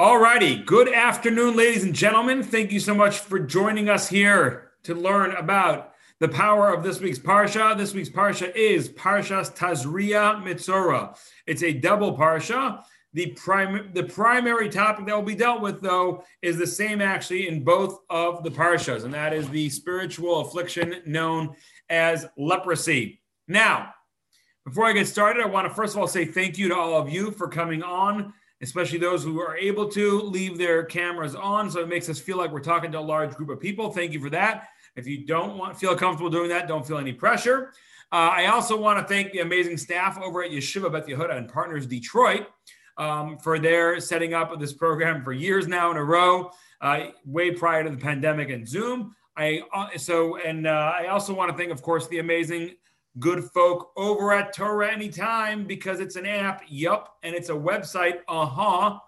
All righty. Good afternoon, ladies and gentlemen. Thank you so much for joining us here to learn about the power of this week's Parsha. This week's Parsha is Parshas Tazria Metzora. It's a double Parsha. The, prim- the primary topic that will be dealt with, though, is the same actually in both of the Parshas, and that is the spiritual affliction known as leprosy. Now, before I get started, I want to first of all say thank you to all of you for coming on especially those who are able to leave their cameras on. So it makes us feel like we're talking to a large group of people. Thank you for that. If you don't want feel comfortable doing that, don't feel any pressure. Uh, I also want to thank the amazing staff over at Yeshiva Beth Yehuda and Partners Detroit um, for their setting up of this program for years now in a row, uh, way prior to the pandemic and Zoom. I uh, so and uh, I also want to thank, of course, the amazing good folk over at Torah Anytime because it's an app. Yup. And it's a website. Uh huh.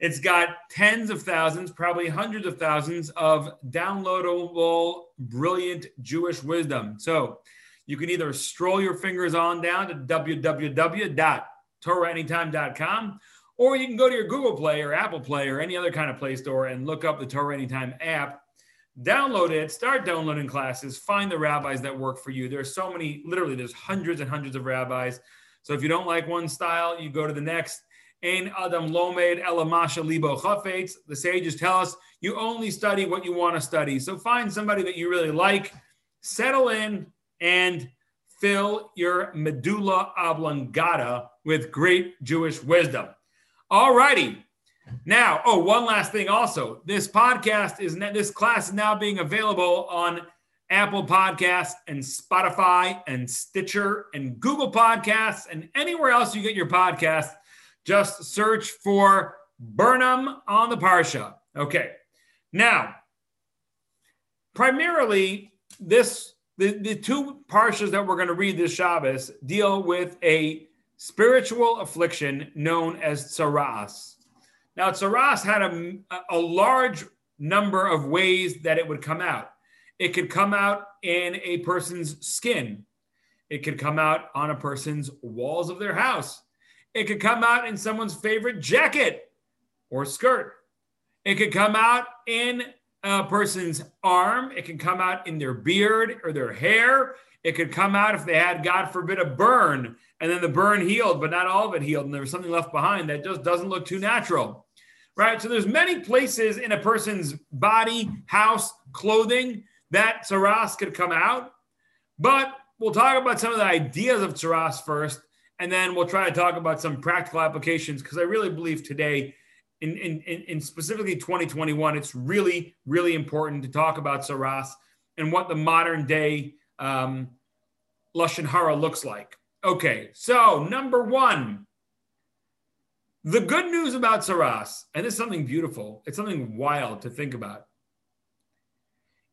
It's got tens of thousands, probably hundreds of thousands of downloadable, brilliant Jewish wisdom. So you can either stroll your fingers on down to www.torahanytime.com or you can go to your Google Play or Apple Play or any other kind of Play Store and look up the Torah Anytime app download it, start downloading classes, find the rabbis that work for you. There's so many, literally, there's hundreds and hundreds of rabbis. So if you don't like one style, you go to the next. Ein Adam Lomed Elamasha Libo Chafetz. The sages tell us you only study what you want to study. So find somebody that you really like, settle in, and fill your medulla oblongata with great Jewish wisdom. All righty. Now, oh, one last thing also. This podcast is this class is now being available on Apple Podcasts and Spotify and Stitcher and Google Podcasts and anywhere else you get your podcast. Just search for Burnham on the Parsha. Okay. Now, primarily, this the, the two parshas that we're going to read this Shabbos deal with a spiritual affliction known as tsaras. Now, Tsaras had a, a large number of ways that it would come out. It could come out in a person's skin. It could come out on a person's walls of their house. It could come out in someone's favorite jacket or skirt. It could come out in a person's arm. It can come out in their beard or their hair. It could come out if they had, God forbid, a burn and then the burn healed, but not all of it healed, and there was something left behind that just doesn't look too natural right? So there's many places in a person's body, house, clothing that tsaras could come out. But we'll talk about some of the ideas of tsaras first, and then we'll try to talk about some practical applications because I really believe today, in, in, in specifically 2021, it's really, really important to talk about tsaras and what the modern day um, Lashon Hara looks like. Okay, so number one, the good news about Tsaras, and this is something beautiful, it's something wild to think about.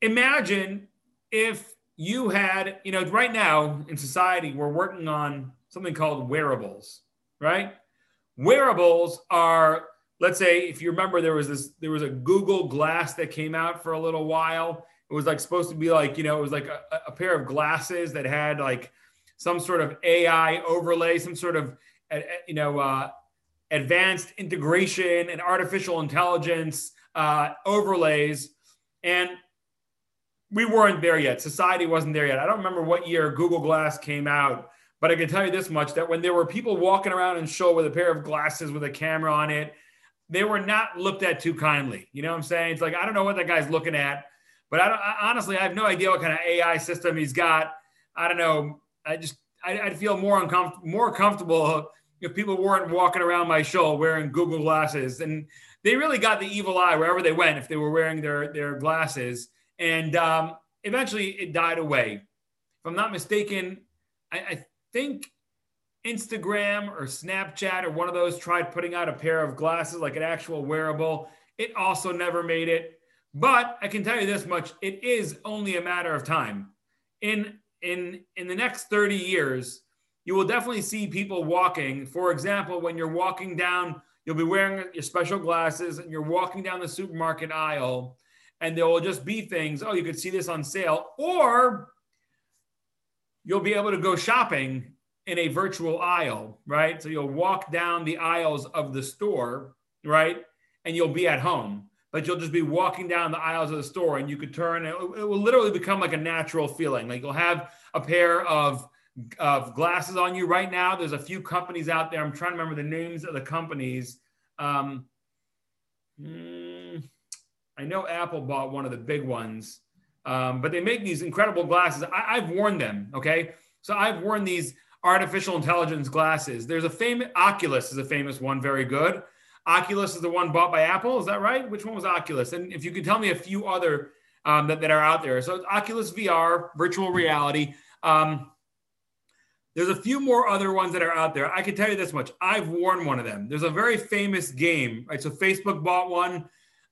Imagine if you had, you know, right now in society, we're working on something called wearables, right? Wearables are, let's say, if you remember, there was this, there was a Google Glass that came out for a little while. It was like supposed to be like, you know, it was like a, a pair of glasses that had like some sort of AI overlay, some sort of, you know, uh, advanced integration and artificial intelligence uh, overlays. And we weren't there yet. Society wasn't there yet. I don't remember what year Google Glass came out, but I can tell you this much that when there were people walking around in shul with a pair of glasses with a camera on it, they were not looked at too kindly. You know what I'm saying? It's like, I don't know what that guy's looking at, but I, I honestly, I have no idea what kind of AI system he's got. I don't know. I just, I, would feel more uncomfortable, more comfortable if people weren't walking around my shul wearing Google glasses, and they really got the evil eye wherever they went if they were wearing their their glasses. And um, eventually, it died away. If I'm not mistaken, I, I think Instagram or Snapchat or one of those tried putting out a pair of glasses, like an actual wearable. It also never made it. But I can tell you this much: it is only a matter of time. In in in the next 30 years, you will definitely see people walking. For example, when you're walking down, you'll be wearing your special glasses and you're walking down the supermarket aisle, and there will just be things. Oh, you could see this on sale, or you'll be able to go shopping in a virtual aisle, right? So you'll walk down the aisles of the store, right? and you'll be at home, but you'll just be walking down the aisles of the store and you could turn, it, will literally become like a natural feeling. Like you'll have a pair of, of glasses on you right now. There's a few companies out there. I'm trying to remember the names of the companies. Um, mm, I know Apple bought one of the big ones, um, but they make these incredible glasses. I, I've worn them. Okay. So I've worn these artificial intelligence glasses. There's a famous Oculus is a famous one, very good. Oculus is the one bought by Apple. Is that right? Which one was Oculus? And if you could tell me a few other um, that, that are out there. So Oculus VR, virtual reality. Um, there's a few more other ones that are out there. I can tell you this much. I've worn one of them. There's a very famous game, right? So Facebook bought one.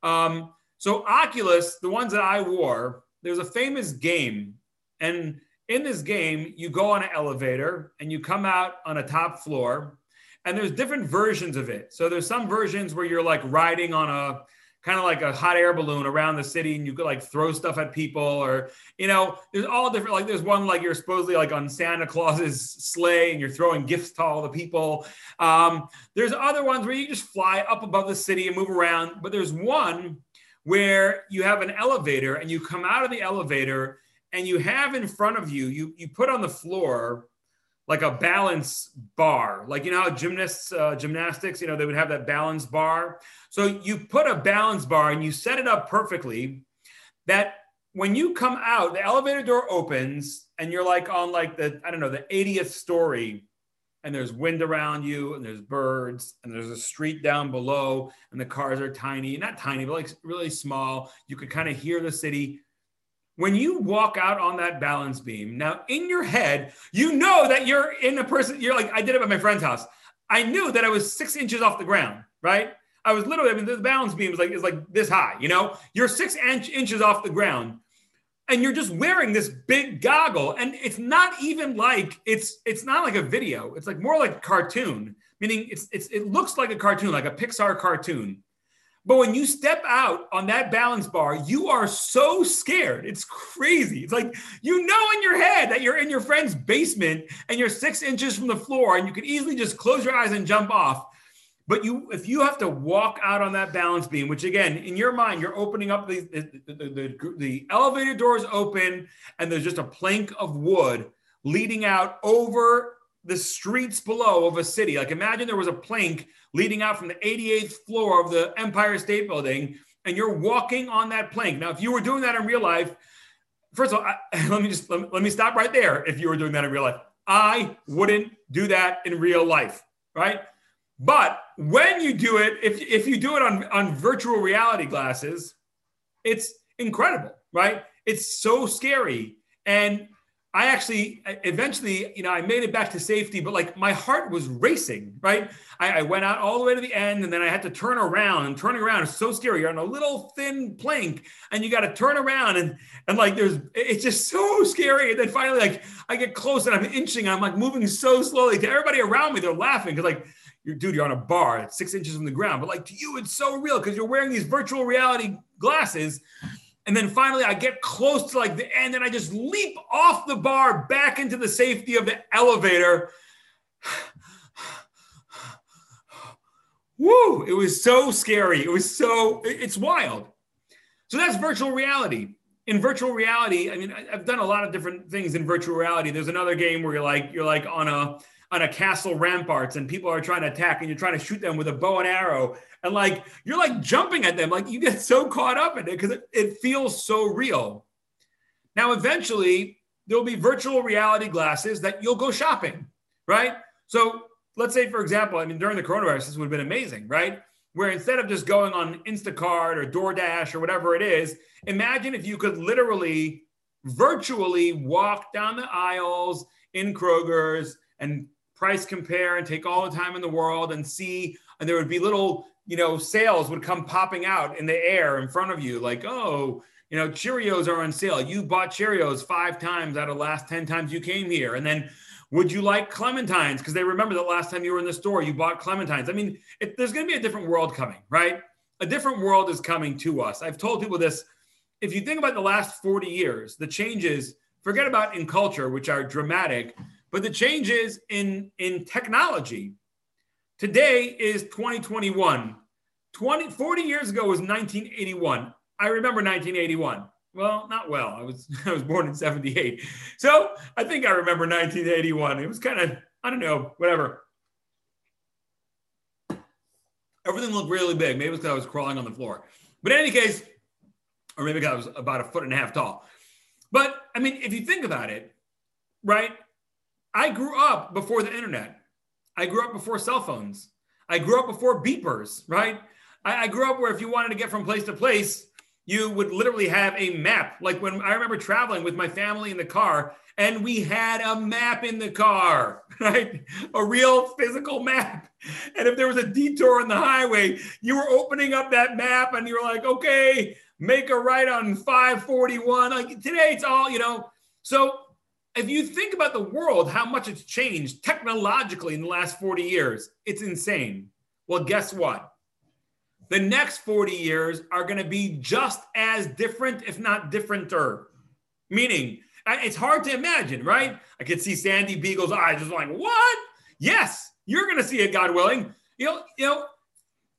Um, so Oculus, the ones that I wore, there's a famous game. And in this game, you go on an elevator and you come out on a top floor and there's different versions of it. So there's some versions where you're like riding on a kind of like a hot air balloon around the city and you could like throw stuff at people or you know there's all different like there's one like you're supposedly like on santa claus's sleigh and you're throwing gifts to all the people um, there's other ones where you just fly up above the city and move around but there's one where you have an elevator and you come out of the elevator and you have in front of you you you put on the floor like a balance bar. Like, you know how gymnasts, uh, gymnastics, you know, they would have that balance bar. So you put a balance bar and you set it up perfectly that when you come out, the elevator door opens and you're like on like the, I don't know, the 80th story and there's wind around you and there's birds and there's a street down below and the cars are tiny, not tiny, but like really small. You could kind of hear the city when you walk out on that balance beam, now in your head, you know that you're in a person, you're like, I did it at my friend's house. I knew that I was six inches off the ground, right? I was literally, I mean, the balance beam is like, is like this high, you know? You're six inch, inches off the ground and you're just wearing this big goggle. And it's not even like, it's, it's not like a video. It's like more like a cartoon, meaning it's, it's, it looks like a cartoon, like a Pixar cartoon but when you step out on that balance bar, you are so scared. It's crazy. It's like you know in your head that you're in your friend's basement and you're six inches from the floor and you could easily just close your eyes and jump off. But you, if you have to walk out on that balance beam, which again, in your mind, you're opening up the, the, the, the, the elevator doors open and there's just a plank of wood leading out over the streets below of a city. Like imagine there was a plank leading out from the 88th floor of the Empire State Building, and you're walking on that plank. Now, if you were doing that in real life, first of all, I, let me just let me, let me stop right there. If you were doing that in real life, I wouldn't do that in real life, right? But when you do it, if, if you do it on, on virtual reality glasses, it's incredible, right? It's so scary. And I actually eventually, you know, I made it back to safety, but like my heart was racing, right? I, I, went out all the way to the end and then I had to turn around and turning around is so scary. You're on a little thin plank and you got to turn around and, and like there's, it's just so scary. And then finally, like I get close and I'm inching I'm like moving so slowly to everybody around me. They're laughing because like, you're, dude, you're on a bar at six inches from the ground. But like to you, it's so real because you're wearing these virtual reality glasses and then finally, I get close to like the end and I just leap off the bar back into the safety of the elevator. Woo! It was so scary. It was so, it's wild. So that's virtual reality. In virtual reality, I mean, I've done a lot of different things in virtual reality. There's another game where you're like, you're like on a, on a castle ramparts and people are trying to attack and you're trying to shoot them with a bow and arrow. And like you're like jumping at them. Like you get so caught up in it because it, it feels so real. Now eventually there'll be virtual reality glasses that you'll go shopping right? So let's say for example i mean during the coronavirus this would have been amazing right? Where instead of just going on instacart or doordash or whatever it is imagine if you could literally virtually walk down the aisles in kroger's and price compare and take all the time in the world and see and there would be little you know sales would come popping out in the air in front of you like oh you know cheerios are on sale. You bought cheerios five times out of the last 10 times you came here. And then would you like clementines? Because they remember the last time you were in the store you bought clementines. I mean it, there's going to be a different world coming right? A different world is coming to us. I've told people this. If you think about the last 40 years the changes forget about in culture which are dramatic but the changes in in technology today is 2021 20, 40 years ago was 1981. I remember 1981. Well, not well. I was I was born in 78. So I think I remember 1981. It was kind of, I don't know, whatever. Everything looked really big. Maybe because I was crawling on the floor. But in any case, or maybe because I was about a foot and a half tall. But I mean, if you think about it, right? I grew up before the internet. I grew up before cell phones. I grew up before beepers, right? I, I grew up where if you wanted to get from place to place, you would literally have a map. Like when I remember traveling with my family in the car, and we had a map in the car, right? A real physical map. And if there was a detour on the highway, you were opening up that map and you were like, okay, make a right on 541. Like today, it's all, you know. So if you think about the world, how much it's changed technologically in the last 40 years, it's insane. Well, guess what? The next 40 years are going to be just as different, if not differenter. Meaning, it's hard to imagine, right? I could see Sandy Beagle's eyes just like, what? Yes, you're going to see it, God willing. You know, you know,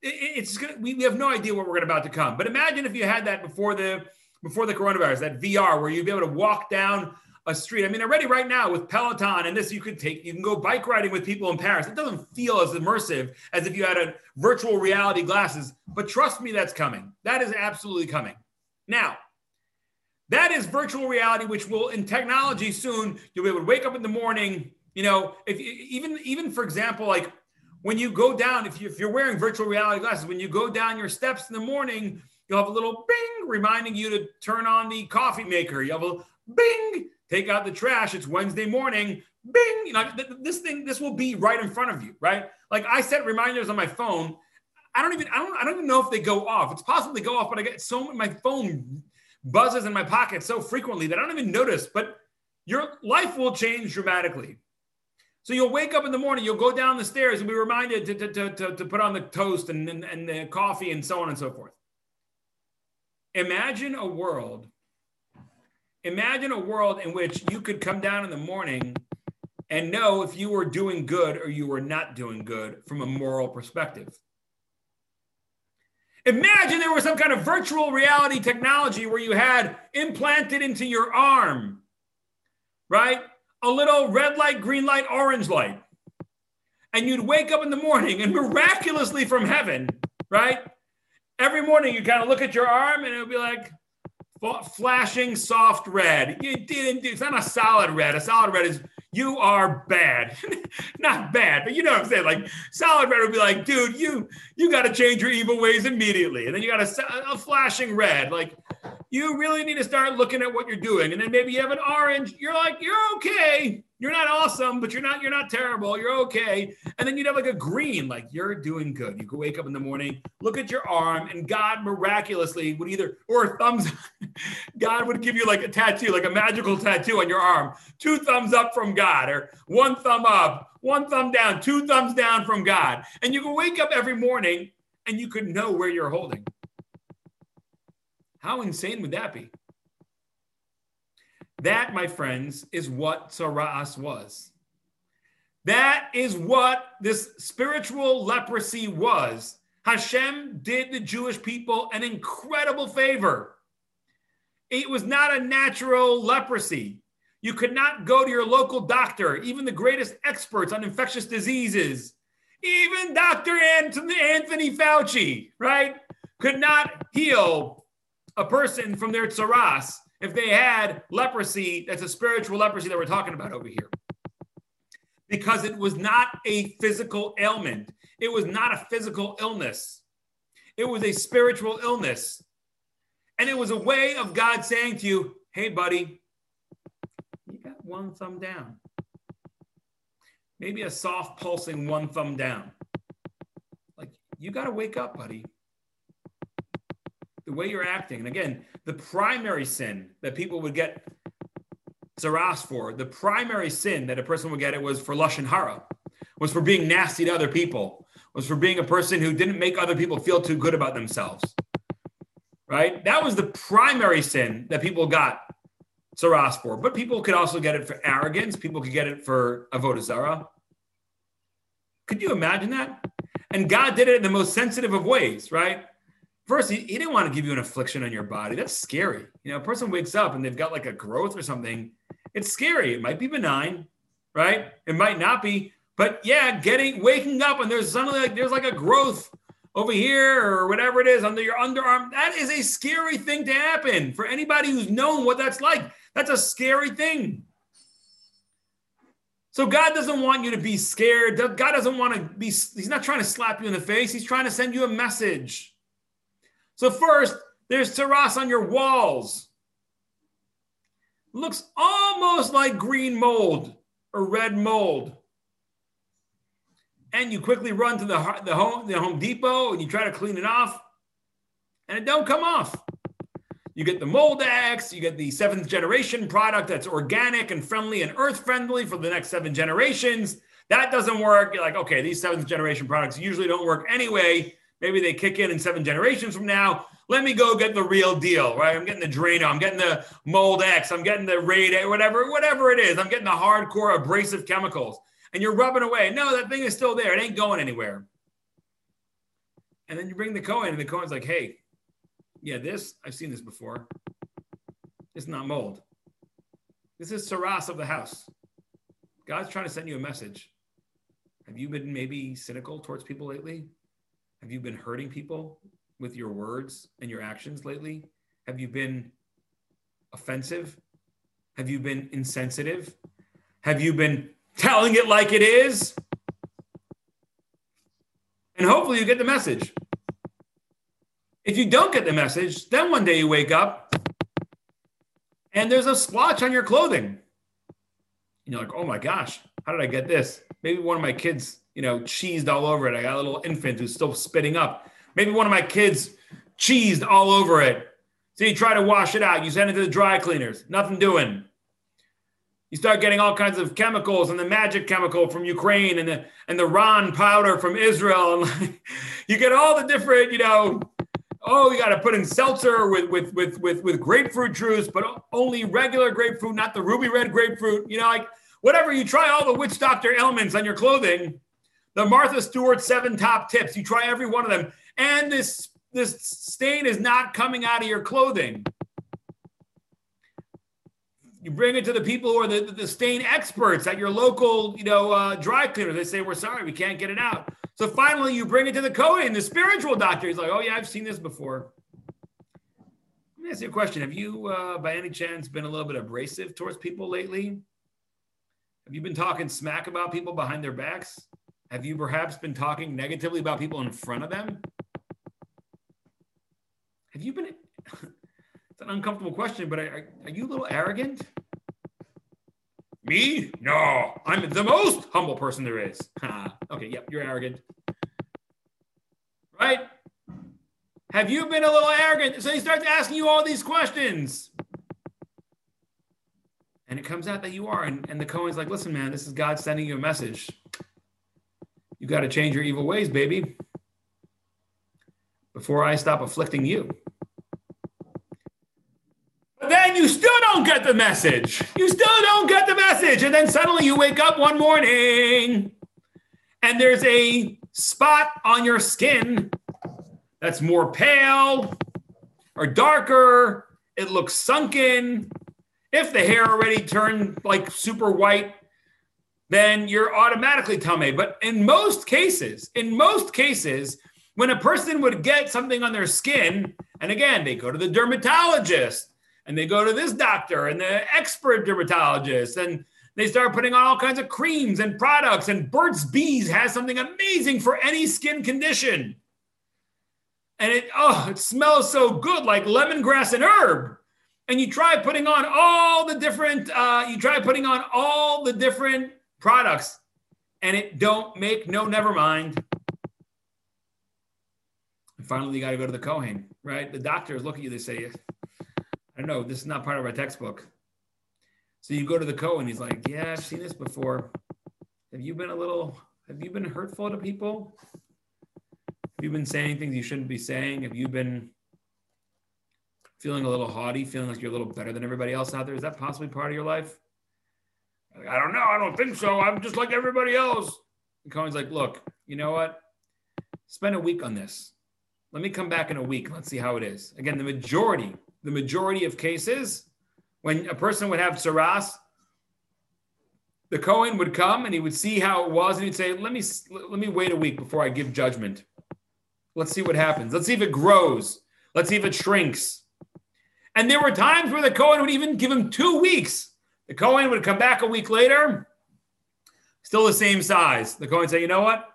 it's gonna, we, have no idea what we're about to come. But imagine if you had that before the before the coronavirus, that VR, where you'd be able to walk down a street. I mean, already right now with Peloton and this, you could take, you can go bike riding with people in Paris. It doesn't feel as immersive as if you had a virtual reality glasses, but trust me, that's coming. That is absolutely coming. Now, that is virtual reality, which will in technology soon, you'll be able to wake up in the morning. You know, if even, even for example, like when you go down, if, you, if you're wearing virtual reality glasses, when you go down your steps in the morning, you'll have a little bing reminding you to turn on the coffee maker. You have a bing take out the trash. It's Wednesday morning. Bing. You know, this thing, this will be right in front of you, right? Like I set reminders on my phone. I don't even, I don't, I don't even know if they go off. It's possible they go off, but I get so my phone buzzes in my pocket so frequently that I don't even notice. But your life will change dramatically. So you'll wake up in the morning, you'll go down the stairs and be reminded to, to, to, to, put on the toast and, and, and the coffee and so on and so forth. Imagine a world imagine a world in which you could come down in the morning and know if you were doing good or you were not doing good from a moral perspective. Imagine there was some kind of virtual reality technology where you had implanted into your arm, right? A little red light, green light, orange light. And you'd wake up in the morning and miraculously from heaven, right? Every morning you kind of look at your arm and it would be like, flashing soft red. You didn't do. It's not a solid red. A solid red is you are bad. not bad, but you know what I'm saying. Like solid red would be like, dude, you you got to change your evil ways immediately. And then you got a, a flashing red, like you really need to start looking at what you're doing. And then maybe you have an orange. You're like, you're okay. You're not awesome, but you're not you're not terrible. You're okay. And then you'd have like a green, like you're doing good. You could wake up in the morning, look at your arm, and God miraculously would either or thumbs. God would give you like a tattoo, like a magical tattoo on your arm. Two thumbs up from God, or one thumb up, one thumb down, two thumbs down from God. And you could wake up every morning and you could know where you're holding. How insane would that be? That, my friends, is what Tsaras was. That is what this spiritual leprosy was. Hashem did the Jewish people an incredible favor. It was not a natural leprosy. You could not go to your local doctor, even the greatest experts on infectious diseases, even Dr. Anthony Fauci, right, could not heal a person from their tsaras if they had leprosy, that's a spiritual leprosy that we're talking about over here. Because it was not a physical ailment, it was not a physical illness, it was a spiritual illness. And it was a way of God saying to you, hey, buddy, you got one thumb down. Maybe a soft pulsing one thumb down. Like, you got to wake up, buddy way you're acting. And again, the primary sin that people would get Tsaras for, the primary sin that a person would get it was for Lashon Hara, was for being nasty to other people, was for being a person who didn't make other people feel too good about themselves. Right? That was the primary sin that people got Tsaras for. But people could also get it for arrogance. People could get it for Avodah Zarah. Could you imagine that? And God did it in the most sensitive of ways, right? First, he, he didn't want to give you an affliction on your body. That's scary. You know, a person wakes up and they've got like a growth or something. It's scary. It might be benign, right? It might not be. But yeah, getting waking up and there's suddenly like there's like a growth over here or whatever it is under your underarm. That is a scary thing to happen for anybody who's known what that's like. That's a scary thing. So God doesn't want you to be scared. God doesn't want to be, He's not trying to slap you in the face. He's trying to send you a message. So, first, there's tzaraas on your walls. Looks almost like green mold or red mold. And you quickly run to the, the, home, the Home Depot and you try to clean it off, and it don't come off. You get the Moldex, you get the seventh generation product that's organic and friendly and earth friendly for the next seven generations. That doesn't work. You're like, okay, these seventh generation products usually don't work anyway. Maybe they kick in in seven generations from now. Let me go get the real deal, right? I'm getting the Drano, I'm getting the Moldex, I'm getting the Raid, whatever, whatever it is. I'm getting the hardcore abrasive chemicals. And you're rubbing away. No, that thing is still there. It ain't going anywhere. And then you bring the Kohen, and the Kohen's like, hey, yeah, this, I've seen this before. It's not mold. This is tzaraas of the house. God's trying to send you a message. Have you been maybe cynical towards people lately? Have you been hurting people with your words and your actions lately? Have you been offensive? Have you been insensitive? Have you been telling it like it is? And hopefully you get the message. If you don't get the message, then one day you wake up and there's a splotch on your clothing. And you're like, oh my gosh, how did I get this? Maybe one of my kids, you know, cheesed all over it. I got a little infant who's still spitting up. Maybe one of my kids cheesed all over it. So you try to wash it out. You send it to the dry cleaners. Nothing doing. You start getting all kinds of chemicals and the magic chemical from Ukraine and the and the Ron powder from Israel. And you get all the different, you know, oh, you got to put in seltzer with with with with with grapefruit juice, but only regular grapefruit, not the ruby red grapefruit. You know, like whatever. You try all the witch doctor elements on your clothing. The Martha Stewart seven top tips. You try every one of them, and this this stain is not coming out of your clothing. You bring it to the people who are the, the stain experts at your local, you know, uh, dry cleaner. They say, "We're sorry, we can't get it out." So finally, you bring it to the Kohen, the spiritual doctor. He's like, oh, yeah, I've seen this before. Let me ask you a question. Have you, uh, by any chance, been a little bit abrasive towards people lately? Have you been talking smack about people behind their backs? Have you perhaps been talking negatively about people in front of them? Have you been, it's an uncomfortable question, but are, are you a little arrogant? Me? No, I'm the most humble person there is. okay, yep, you're arrogant. Right? Have you been a little arrogant? So he starts asking you all these questions. And it comes out that you are. And, and the Cohen's like, listen, man, this is God sending you a message. You got to change your evil ways, baby, before I stop afflicting you But then you still don't get the message. You still don't get the message. And then suddenly you wake up one morning and there's a spot on your skin that's more pale or darker. It looks sunken. If the hair already turned like super white, then you're automatically tamei. But in most cases, in most cases, when a person would get something on their skin, and again, they go to the dermatologist and they go to this doctor and the expert dermatologist and they start putting on all kinds of creams and products and Burt's Bees has something amazing for any skin condition. And it oh, it smells so good like lemongrass and herb. And you try putting on all the different uh, you try putting on all the different products and it don't make no never mind. And finally you got to go to the Kohen, right? The doctors look at you, they say, I don't know, this is not part of our textbook. So you go to the co and he's like, Yeah, I've seen this before. Have you been a little, have you been hurtful to people? Have you been saying things you shouldn't be saying? Have you been feeling a little haughty, feeling like you're a little better than everybody else out there? Is that possibly part of your life? I don't know. I don't think so. I'm just like everybody else. And Cohen's like, look, you know what? spend a week on this. Let me come back in a week. Let's see how it is. Again, the majority, the majority of cases, when a person would have tsaras, the Cohen would come and he would see how it was, and he'd say, "Let me let me wait a week before I give judgment. Let's see what happens. Let's see if it grows. Let's see if it shrinks." And there were times where the Cohen would even give him two weeks. The Kohen would come back a week later, still the same size. The would say, "You know what?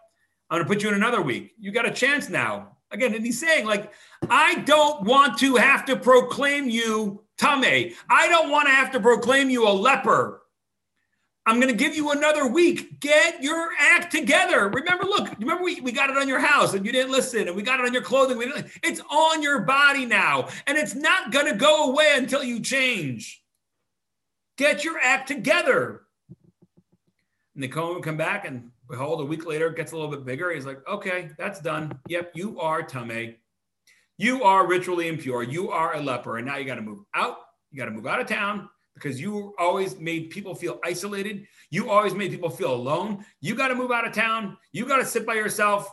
I'm going to put you in another week. You got a chance now." Again, and he's saying, like, I don't want to have to proclaim you tame. I don't want to have to proclaim you a leper. I'm going to give you another week. Get your act together. Remember, look, remember we, we got it on your house and you didn't listen and we got it on your clothing. It's on your body now and it's not going to go away until you change. Get your act together. And the Kohen would come back and behold, a week later, it gets a little bit bigger. He's like, okay, that's done. Yep, you are Tame. You are ritually impure. You are a leper. And now you got to move out. You got to move out of town because you always made people feel isolated. You always made people feel alone. You got to move out of town. You got to sit by yourself.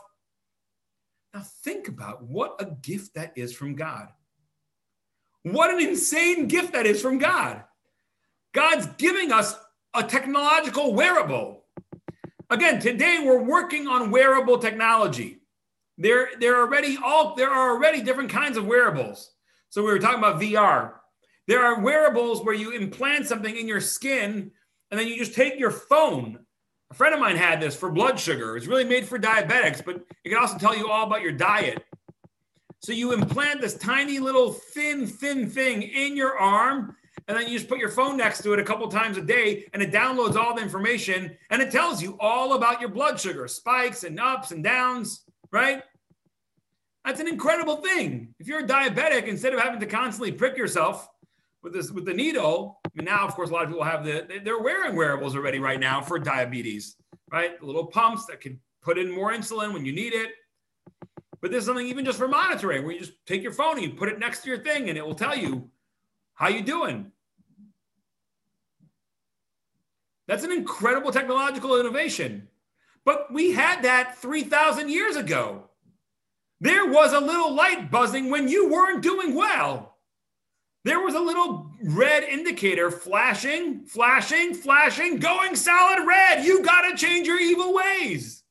Now, think about what a gift that is from God. What an insane gift that is from God. God's giving us a technological wearable. Again, today we're working on wearable technology. There, there are already all there are already different kinds of wearables. So we were talking about VR. There are wearables where you implant something in your skin and then you just take your phone. A friend of mine had this for blood sugar. It's really made for diabetics, but it can also tell you all about your diet. So you implant this tiny little thin, thin thing in your arm, and then you just put your phone next to it a couple times a day, and it downloads all the information and it tells you all about your blood sugar spikes and ups and downs, right? That's an incredible thing. If you're a diabetic, instead of having to constantly prick yourself, with this with the needle. I mean, now of course a lot of people have the they're wearing wearables already right now for diabetes, right? The little pumps that can put in more insulin when you need it. But there's something even just for monitoring where you just take your phone and you put it next to your thing and it will tell you how you doing. That's an incredible technological innovation. But we had that 3,000 years ago. There was a little light buzzing when you weren't doing well there was a little red indicator flashing, flashing, flashing, going solid red. You got to change your evil ways.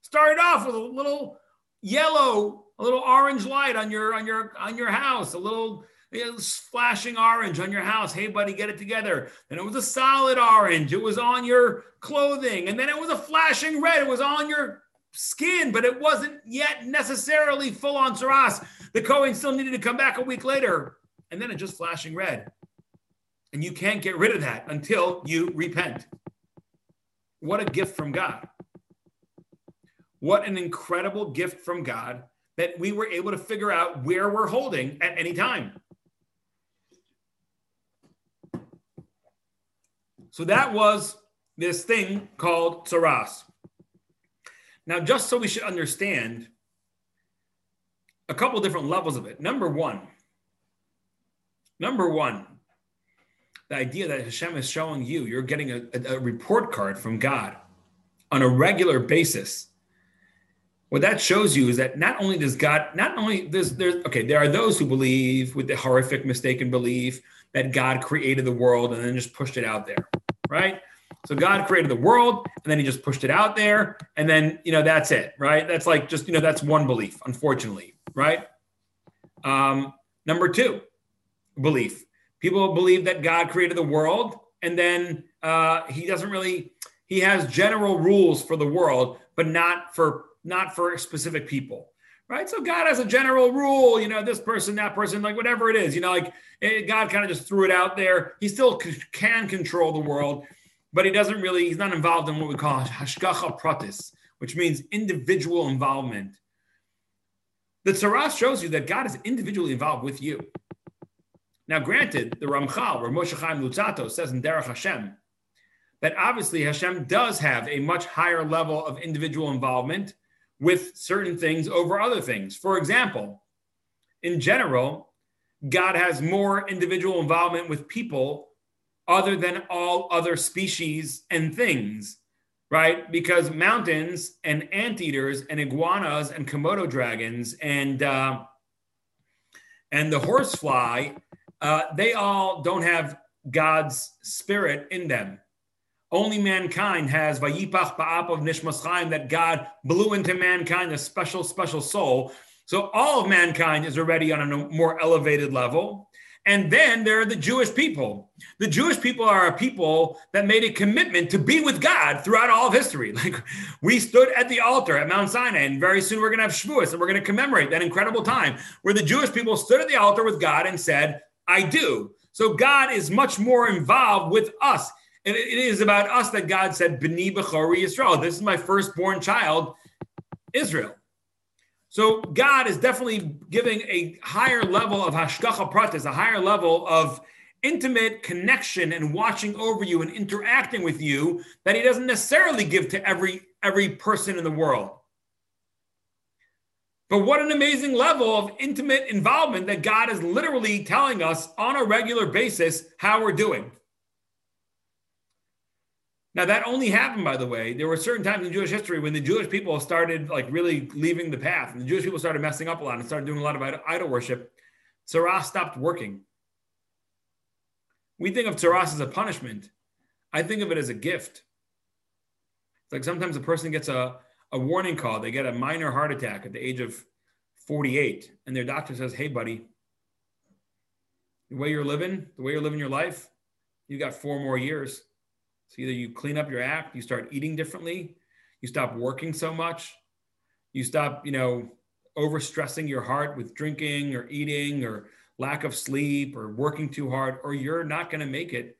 Started off with a little yellow, a little orange light on your on your on your house, a little flashing orange on your house. Hey, buddy, get it together. Then it was a solid orange. It was on your clothing, and then it was a flashing red. It was on your skin, but it wasn't yet necessarily full on tsaras. The Kohen still needed to come back a week later and then it just flashing red. And you can't get rid of that until you repent. What a gift from God. What an incredible gift from God that we were able to figure out where we're holding at any time. So that was this thing called tsaras. Now, just so we should understand a couple different levels of it. Number one, Number one, the idea that Hashem is showing you, you're getting a, a, a report card from God on a regular basis. What that shows you is that not only does God, not only there's there's okay, there are those who believe with the horrific mistaken belief that God created the world and then just pushed it out there, right? So God created the world and then he just pushed it out there and then you know that's it, right? That's like just you know that's one belief, unfortunately, right? Um, number two, belief. People believe that God created the world and then uh, he doesn't really, he has general rules for the world, but not for not for specific people right? So God has a general rule, you know, this person, that person, like whatever it is, you know, like it, God kind of just threw it out there. He still c- can control the world, but he doesn't really, he's not involved in what we call hashgacha pratis, which means individual involvement. The Tsaras shows you that God is individually involved with you. Now, granted, the Ramchal, where Moshe Chaim Luzzatto says in Derech Hashem, that obviously Hashem does have a much higher level of individual involvement with certain things over other things. For example, in general, God has more individual involvement with people other than all other species and things, right? Because mountains and anteaters and iguanas and Komodo dragons and uh, and the horsefly, uh, they all don't have God's spirit in them. Only mankind has Vayipach Ba'ap of Nishmas Chaim that God blew into mankind a special, special soul. So all of mankind is already on a more elevated level. And then there are the Jewish people. The Jewish people are a people that made a commitment to be with God throughout all of history. Like we stood at the altar at Mount Sinai, and very soon we're going to have Shavuos, and we're going to commemorate that incredible time where the Jewish people stood at the altar with God and said, I do. So God is much more involved with us and it is about us that God said, B'ni Bechori Israel. This is my firstborn child, Israel. So God is definitely giving a higher level of hashgacha pratis, a higher level of intimate connection and watching over you and interacting with you that he doesn't necessarily give to every every person in the world. But what an amazing level of intimate involvement that God is literally telling us on a regular basis how we're doing. Now that only happened, by the way. There were certain times in Jewish history when the Jewish people started like really leaving the path, and the Jewish people started messing up a lot and started doing a lot of idol worship. Tzara stopped working. We think of Tsaras as a punishment. I think of it as a gift. It's like sometimes a person gets a, a warning call. They get a minor heart attack at the age of 48, and their doctor says, Hey, buddy, the way you're living, the way you're living your life, you got four more years so either you clean up your act, you start eating differently, you stop working so much, you stop, you know, overstressing your heart with drinking or eating or lack of sleep or working too hard, or you're not going to make it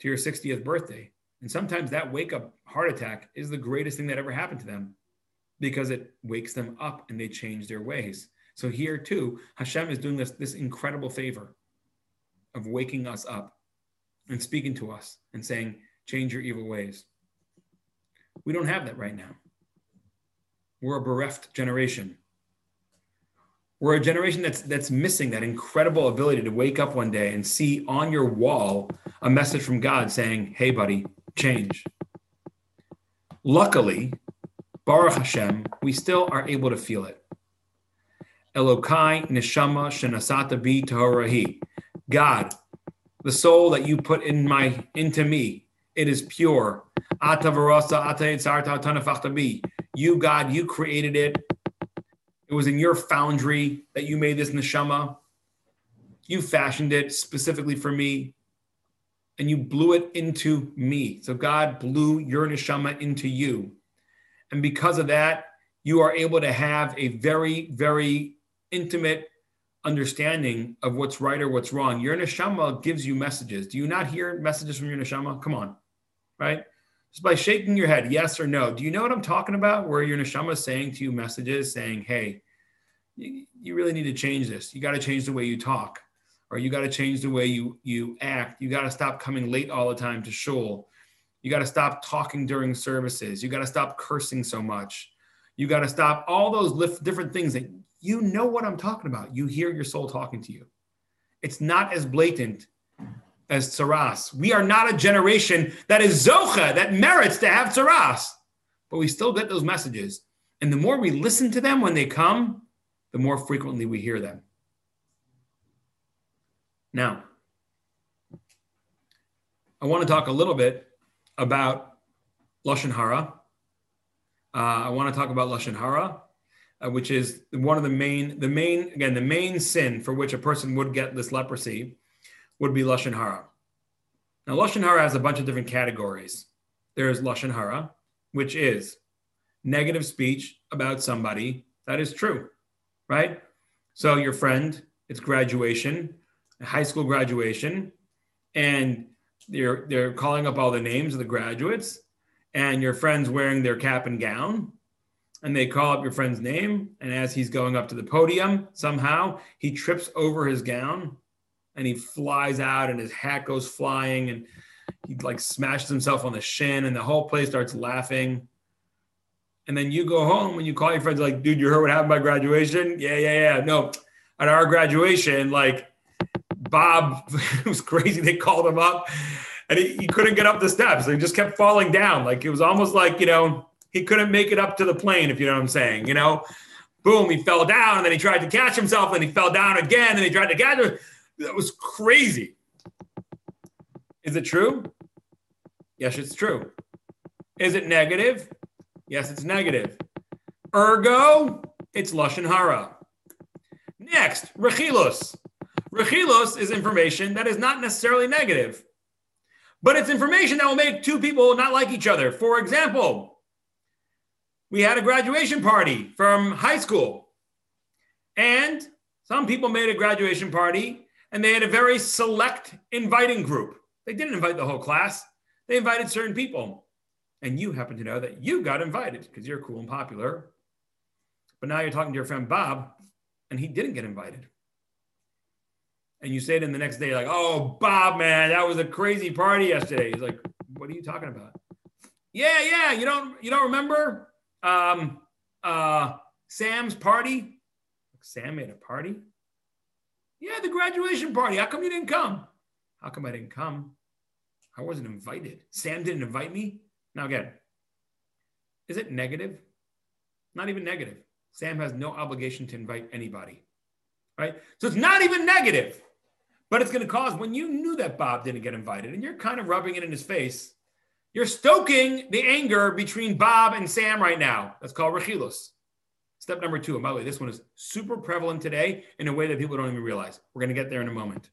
to your 60th birthday. And sometimes that wake up heart attack is the greatest thing that ever happened to them because it wakes them up and they change their ways. So here too, Hashem is doing this, this incredible favor of waking us up and speaking to us and saying, change your evil ways. We don't have that right now. We're a bereft generation. We're a generation that's that's missing that incredible ability to wake up one day and see on your wall a message from God saying, "Hey, buddy, change." Luckily, Baruch Hashem, we still are able to feel it. Elokai neshama shenasata bi tohorahi. God, the soul that you put in my into me, it is pure. You, God, you created it. It was in your foundry that you made this neshama. You fashioned it specifically for me, and you blew it into me. So God blew your neshama into you. And because of that, you are able to have a very, very intimate understanding of what's right or what's wrong. Your neshama gives you messages. Do you not hear messages from your neshama? Come on, right? Just by shaking your head, yes or no. Do you know what I'm talking about? Where your neshama is saying to you messages saying, hey, you, you really need to change this. You got to change the way you talk, or you got to change the way you you act. You got to stop coming late all the time to shul. You got to stop talking during services. You got to stop cursing so much. You got to stop all those different things that you know what I'm talking about. You hear your soul talking to you. It's not as blatant as tsaras. We are not a generation that is zocha, that merits to have tsaras, but we still get those messages. And the more we listen to them when they come, the more frequently we hear them. Now, I want to talk a little bit about Lashon Hara. Uh, I want to talk about Lashon Hara uh, which is one of the main, the main, again, the main sin for which a person would get this leprosy would be Lashon Hara. Now, Lashon Hara has a bunch of different categories. There's Lashon Hara, which is negative speech about somebody that is true, right? So your friend, it's graduation, high school graduation, and they're they're calling up all the names of the graduates, and your friend's wearing their cap and gown, and they call up your friend's name. And as he's going up to the podium, somehow he trips over his gown and he flies out and his hat goes flying and he like smashes himself on the shin and the whole place starts laughing. And then you go home and you call your friends like, dude, you heard what happened by graduation? Yeah, yeah, yeah. No, at our graduation, like Bob, was crazy. They called him up and he, he couldn't get up the steps. He just kept falling down. Like it was almost like, you know, he couldn't make it up to the plane, if you know what I'm saying. You know, boom, he fell down and then he tried to catch himself and he fell down again and he tried to catch him. That was crazy. Is it true? Yes, it's true. Is it negative? Yes, it's negative. Ergo, it's Lashon Hara. Next, Rechilus. Rechilus is information that is not necessarily negative, but it's information that will make two people not like each other. For example, we had a graduation party from high school, and some people made a graduation party and they had a very select inviting group. They didn't invite the whole class, they invited certain people. And you happen to know that you got invited because you're cool and popular. But now you're talking to your friend Bob, and he didn't get invited. And you say to him the next day, like, oh, Bob, man, that was a crazy party yesterday. He's like, what are you talking about? Yeah, yeah, you don't you don't remember um uh Sam's party? Sam made a party? Yeah, the graduation party. How come you didn't come? How come I didn't come? I wasn't invited. Sam didn't invite me. Now, again, is it negative? Not even negative. Sam has no obligation to invite anybody, right? So it's not even negative, but it's going to cause when you knew that Bob didn't get invited and you're kind of rubbing it in his face, you're stoking the anger between Bob and Sam right now. That's called rechilus. Step number two, and by the way, this one is super prevalent today in a way that people don't even realize. We're going to get there in a moment.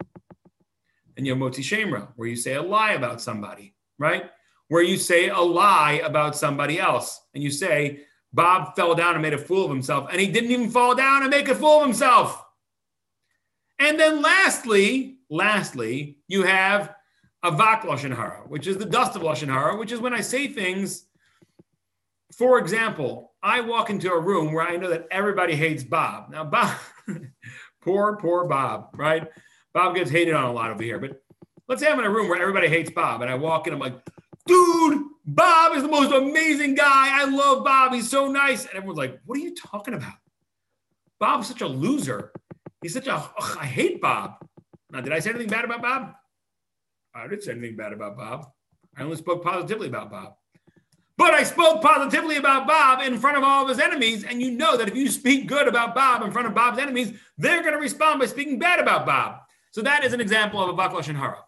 And you have motzi shemra, where you say a lie about somebody, right? Where you say a lie about somebody else, and you say Bob fell down and made a fool of himself, and he didn't even fall down and make a fool of himself. And then lastly, lastly, you have avak lashon hara, which is the dust of lashon hara, which is when I say things. For example, I walk into a room where I know that everybody hates Bob. Now, Bob, poor, poor Bob, right? Bob gets hated on a lot over here. But let's say I'm in a room where everybody hates Bob, and I walk in, I'm like, dude, Bob is the most amazing guy. I love Bob. He's so nice. And everyone's like, what are you talking about? Bob's such a loser. He's such a, ugh, I hate Bob. Now, did I say anything bad about Bob? I didn't say anything bad about Bob. I only spoke positively about Bob. But I spoke positively about Bob in front of all of his enemies. And you know that if you speak good about Bob in front of Bob's enemies, they're going to respond by speaking bad about Bob. So that is an example of a vak lashon hara.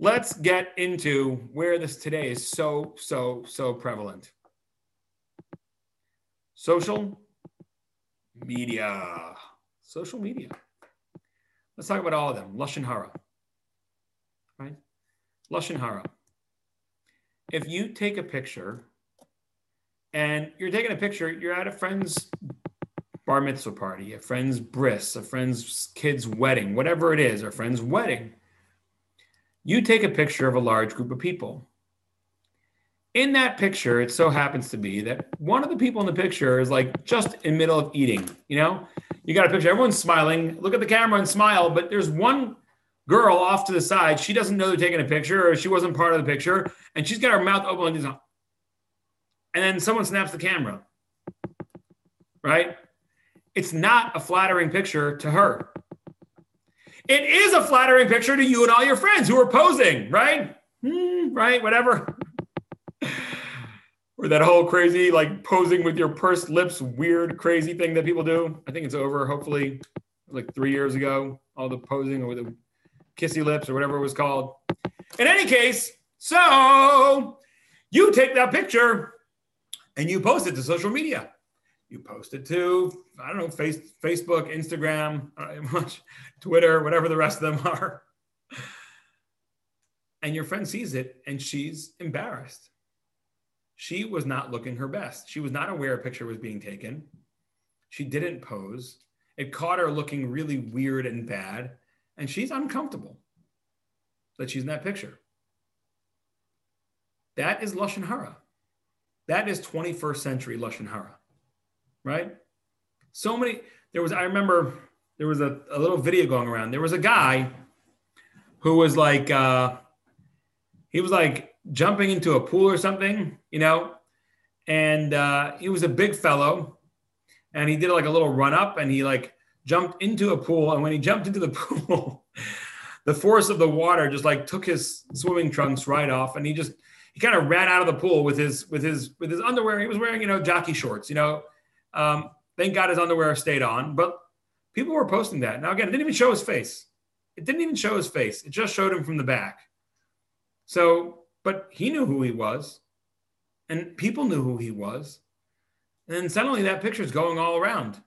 Let's get into where this today is so, so, so prevalent. Social media. Social media. Let's talk about all of them. Lashon Hara. Right? Lashon Hara. If you take a picture and you're taking a picture, you're at a friend's bar mitzvah party, a friend's bris, a friend's kid's wedding, whatever it is, a friend's wedding you take a picture of a large group of people. In that picture, it so happens to be that one of the people in the picture is like just in middle of eating. You know, you got a picture, everyone's smiling. Look at the camera and smile, but there's one girl off to the side. She doesn't know they're taking a picture, or she wasn't part of the picture, and she's got her mouth open and and then someone snaps the camera. Right? It's not a flattering picture to her. It is a flattering picture to you and all your friends who are posing, right? Mm, right, whatever. Or that whole crazy, like posing with your pursed lips, weird, crazy thing that people do. I think it's over, hopefully, like three years ago, all the posing or the kissy lips or whatever it was called. In any case, so you take that picture and you post it to social media you post it to I don't know face, Facebook, Instagram, much Twitter, whatever the rest of them are, and your friend sees it and she's embarrassed. She was not looking her best. She was not aware a picture was being taken. She didn't pose. It caught her looking really weird and bad, and she's uncomfortable that she's in that picture. That is lashon hara. That is 21st century lashon hara right? So many, there was, I remember there was a, a little video going around. There was a guy who was like, uh, he was like jumping into a pool or something, you know, and uh, he was a big fellow and he did like a little run up and he like jumped into a pool. And when he jumped into the pool, the force of the water just like took his swimming trunks right off, and he just he kind of ran out of the pool with his with his with his underwear. He was wearing you know jockey shorts. You know, um, thank God his underwear stayed on. But people were posting that. Now again, it didn't even show his face. It didn't even show his face. It just showed him from the back. So, but he knew who he was, and people knew who he was, and suddenly that picture is going all around.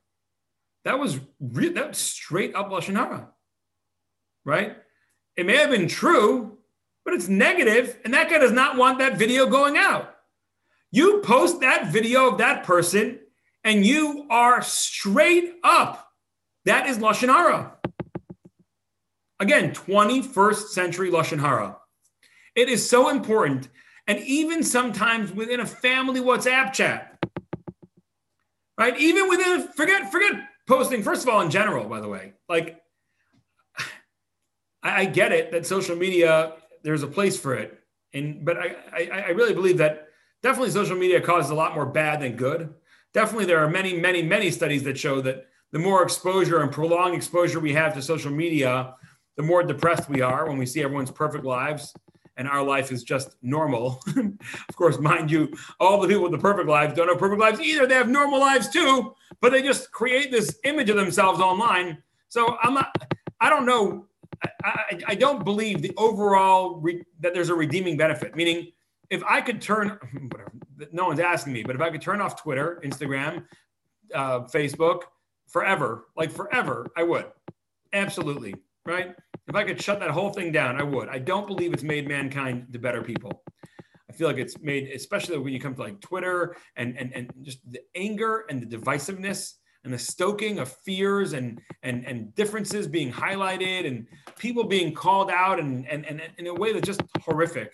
That was re- that straight up lashon hara, right? It may have been true, but it's negative, and that guy does not want that video going out. You post that video of that person, and you are straight up. That is lashon hara. Again, 21st century lashon hara. It is so important, and even sometimes within a family WhatsApp chat, right? Even within forget forget posting. First of all, in general, by the way, like I, I get it that social media there's a place for it. And but I, I, I really believe that definitely social media causes a lot more bad than good. Definitely, there are many, many, many studies that show that the more exposure and prolonged exposure we have to social media, the more depressed we are when we see everyone's perfect lives and our life is just normal. of course, mind you, all the people with the perfect lives don't have perfect lives either. They have normal lives too, but they just create this image of themselves online. So I'm not, I don't know I, I don't believe the overall re, that there's a redeeming benefit. Meaning, if I could turn, whatever, no one's asking me, but if I could turn off Twitter, Instagram, uh, Facebook forever, like forever, I would. Absolutely. Right. If I could shut that whole thing down, I would. I don't believe it's made mankind the better people. I feel like it's made, especially when you come to like Twitter and and and just the anger and the divisiveness and the stoking of fears and and and differences being highlighted and people being called out and and, and in a way that's just horrific.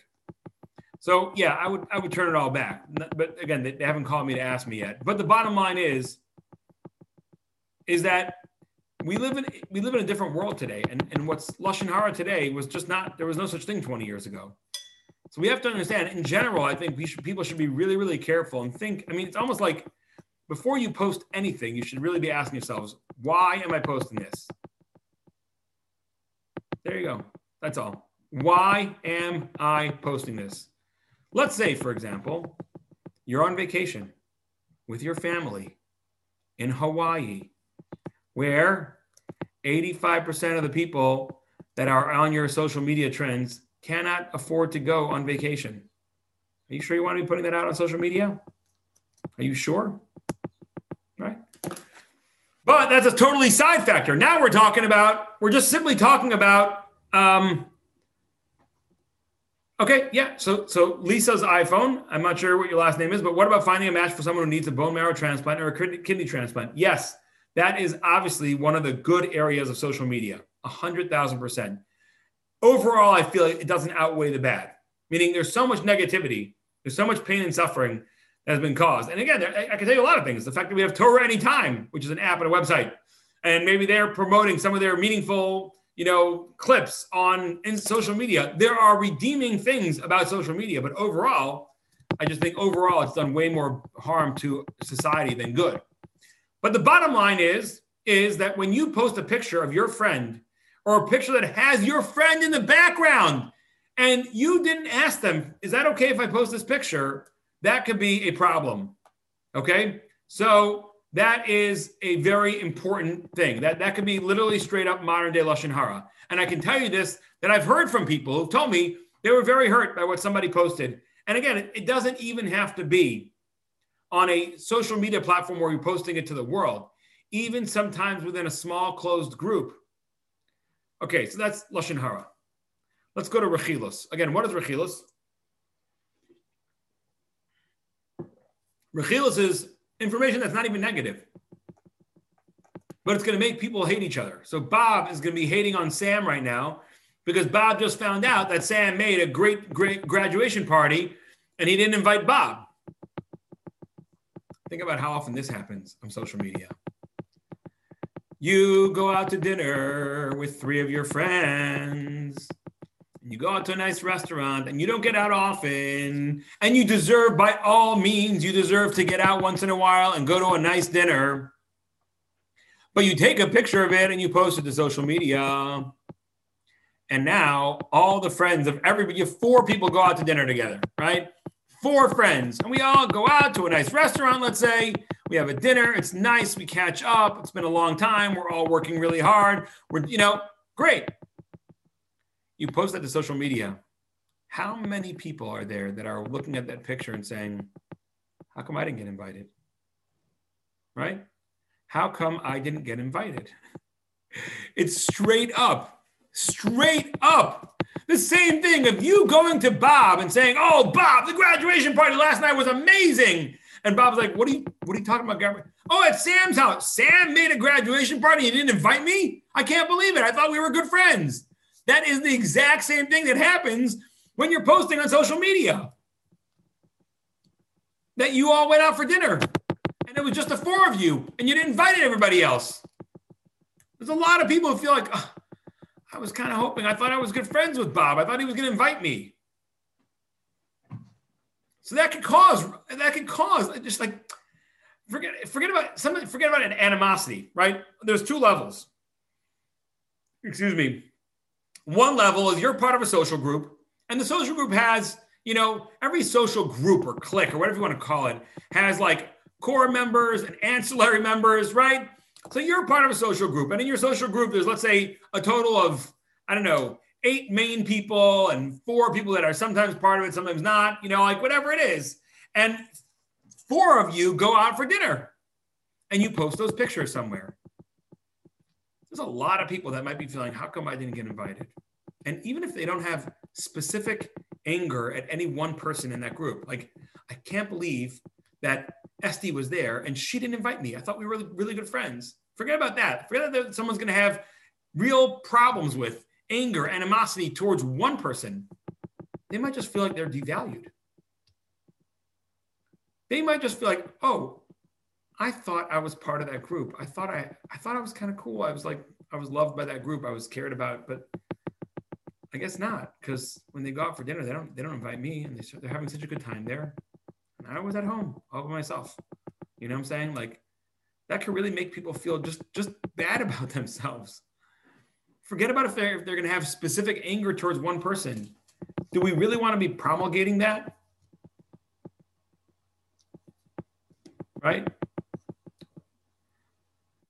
So yeah, I would I would turn it all back. But again, they, they haven't called me to ask me yet. But the bottom line is is that we live in we live in a different world today, and and what's lashon hara today was just not there was no such thing 20 years ago. So we have to understand. In general, I think we should people should be really really careful and think. I mean, it's almost like before you post anything, you should really be asking yourselves, why am I posting this? There you go. That's all. Why am I posting this? Let's say, for example, you're on vacation with your family in Hawaii, where 85% of the people that are on your social media trends cannot afford to go on vacation. Are you sure you want to be putting that out on social media? Are you sure? Right? But that's a totally side factor. Now we're talking about, we're just simply talking about, um, okay, yeah. So, so Lisa's iPhone, I'm not sure what your last name is, but what about finding a match for someone who needs a bone marrow transplant or a kidney transplant? Yes, that is obviously one of the good areas of social media, a hundred thousand percent. Overall, I feel like it doesn't outweigh the bad, meaning there's so much negativity, there's so much pain and suffering that has been caused. And again, I can tell you a lot of things. The fact that we have Torah Anytime, which is an app and a website, and maybe they're promoting some of their meaningful, you know, clips on in social media. There are redeeming things about social media, but overall, I just think overall it's done way more harm to society than good. But the bottom line is, is that when you post a picture of your friend or a picture that has your friend in the background, and you didn't ask them, is that okay if I post this picture? that could be a problem. Okay. So that is a very important thing. That, that could be literally straight up modern day Lashon Hara. And I can tell you this that I've heard from people who told me they were very hurt by what somebody posted. And again, it, it doesn't even have to be on a social media platform where you're posting it to the world, even sometimes within a small closed group. Okay, so that's Lashon Hara. Let's go to Rechilos. Again, what is Rechilos? Rechilas is information that's not even negative, but it's going to make people hate each other. So Bob is going to be hating on Sam right now because Bob just found out that Sam made a great, great graduation party and he didn't invite Bob. Think about how often this happens on social media. You go out to dinner with three of your friends you go out to a nice restaurant and you don't get out often and you deserve by all means you deserve to get out once in a while and go to a nice dinner but you take a picture of it and you post it to social media And now all the friends of everybody, you have four people go out to dinner together, right? Four friends. And we all go out to a nice restaurant, let's say. We have a dinner. It's nice. We catch up. It's been a long time. We're all working really hard. We're, you know, great. You post that to social media. How many people are there that are looking at that picture and saying, How come I didn't get invited? Right? How come I didn't get invited? It's straight up, straight up. The same thing of you going to Bob and saying, "Oh, Bob, the graduation party last night was amazing," and Bob's like, "What are you? What are you talking about? Gary? Oh, at Sam's house. Sam made a graduation party and didn't invite me. I can't believe it. I thought we were good friends. That is the exact same thing that happens when you're posting on social media. That you all went out for dinner and it was just the four of you and you didn't invite everybody else. There's a lot of people who feel like, oh, I was kind of hoping, I thought I was good friends with Bob. I thought he was going to invite me. So that could cause, that could cause just like, forget, forget about something, forget about an animosity, right? There's two levels. Excuse me. One level is you're part of a social group, and the social group has, you know, every social group or clique or whatever you want to call it has like core members and ancillary members, right? So you're part of a social group. And in your social group, there's, let's say, a total of, I don't know, eight main people and four people that are sometimes part of it, sometimes not, you know, like whatever it is. And four of you go out for dinner and you post those pictures somewhere. There's a lot of people that might be feeling, how come I didn't get invited? And even if they don't have specific anger at any one person in that group, like, I can't believe that Esty was there and she didn't invite me. I thought we were really good friends. Forget about that. Forget that someone's going to have real problems with anger, animosity towards one person. They might just feel like they're devalued. They might just feel like, oh, I thought I was part of that group. I thought I, I thought I was kind of cool. I was like, I was loved by that group. I was cared about, but I guess not, because when they go out for dinner, they don't, they don't invite me, and they, they're having such a good time there. I was at home all by myself. You know what I'm saying? Like that could really make people feel just just bad about themselves. Forget about if they're if they're gonna have specific anger towards one person. Do we really want to be promulgating that? Right?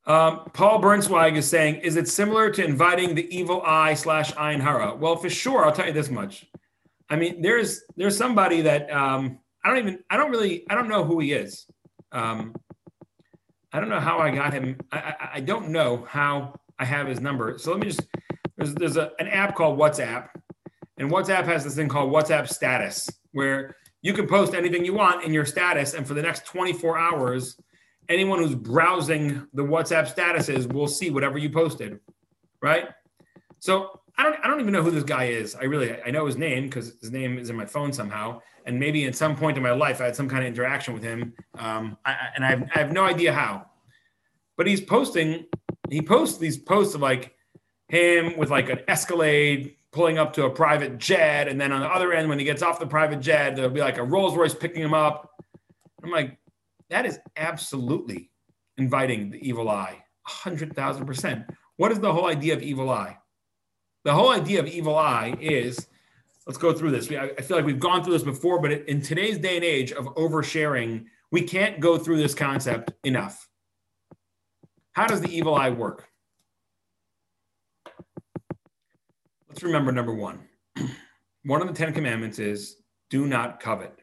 Um, Paul Bernzweig is saying, is it similar to inviting the evil eye slash ayin hara? Well, for sure, I'll tell you this much. I mean, there's there's somebody that um, I don't even, I don't really, I don't know who he is. Um, I don't know how I got him. I, I, I, don't know how I have his number. So let me just, there's, there's a, an app called WhatsApp, and WhatsApp has this thing called WhatsApp status, where you can post anything you want in your status. And for the next 24 hours, anyone who's browsing the WhatsApp statuses will see whatever you posted. Right. So I don't, I don't even know who this guy is. I really, I know his name because his name is in my phone somehow and maybe at some point in my life I had some kind of interaction with him, um, I, and I have, I have no idea how. But he's posting, he posts these posts of like him with like an Escalade pulling up to a private jet, and then on the other end, when he gets off the private jet, there'll be like a Rolls Royce picking him up. I'm like, that is absolutely inviting the evil eye, hundred thousand percent. What is the whole idea of evil eye? The whole idea of evil eye is let's go through this. We, I, feel like we've gone through this before, but in today's day and age of oversharing, we can't go through this concept enough. How does the evil eye work? Let's remember number one. one of the Ten Commandments is do not covet.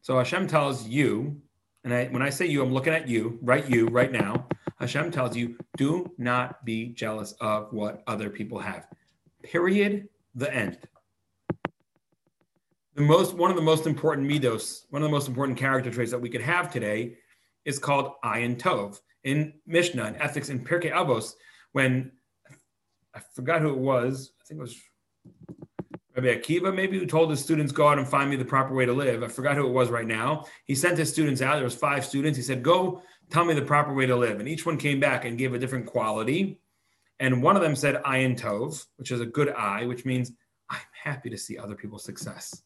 So Hashem tells you, and I, when I say you, I'm looking at you, right? You, right now. Hashem tells you, do not be jealous of what other people have. Period. The end the most one of the most important midos, one of the most important character traits that we could have today is called ayin tov. In Mishnah and Ethics in Pirkei Avos, when I forgot who it was, I think it was Rabbi Akiva, maybe who told his students go out and find me the proper way to live. I forgot who it was right now. He sent his students out. There was five students. He said, "Go tell me the proper way to live," and each one came back and gave a different quality. And one of them said ayin tov, which is a good eye, which means I'm happy to see other people's success.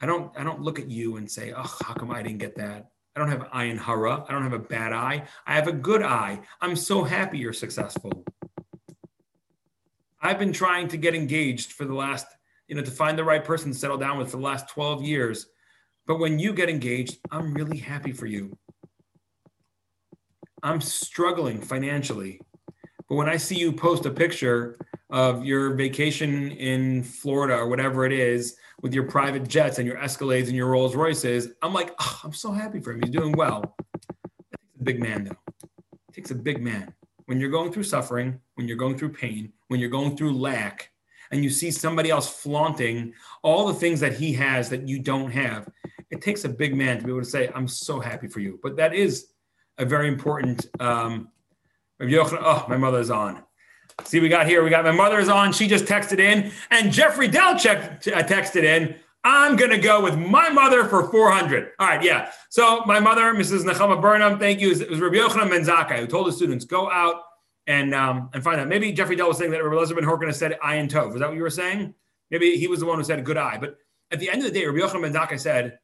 I don't I don't look at you and say, oh, how come I didn't get that? I don't have ayin hara. I don't have a bad eye. I have a good eye. I'm so happy you're successful. I've been trying to get engaged for the last, you know, to find the right person to settle down with for the last 12 years. But when you get engaged, I'm really happy for you. I'm struggling financially. But when I see you post a picture of your vacation in Florida or whatever it is with your private jets and your Escalades and your Rolls Royces, I'm like, oh, I'm so happy for him. He's doing well. It takes a big man, though. It takes a big man. When you're going through suffering, when you're going through pain, when you're going through lack, and you see somebody else flaunting all the things that he has that you don't have, it takes a big man to be able to say, I'm so happy for you. But that is a very important. Um, oh, my mother's on. See, we got here. We got my mother's on. She just texted in, and Jeffrey Delcheck uh, texted in. I'm gonna go with my mother for 400. All right, yeah. So my mother, Mrs. Nechama Burnham, thank you. It was Rabbi Yochanan ben Zakkai who told the students go out and um, and find out. Maybe Jeffrey Dell was saying that Rabbi Elizabeth Horkin has said ayin tov. Was that what you were saying? Maybe he was the one who said good eye. But at the end of the day, Rabbi Yochanan ben Zakkai said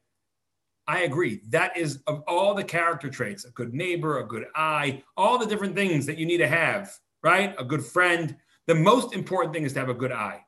I agree. That is of all the character traits, a good neighbor, a good eye, all the different things that you need to have, right? A good friend. The most important thing is to have a good eye.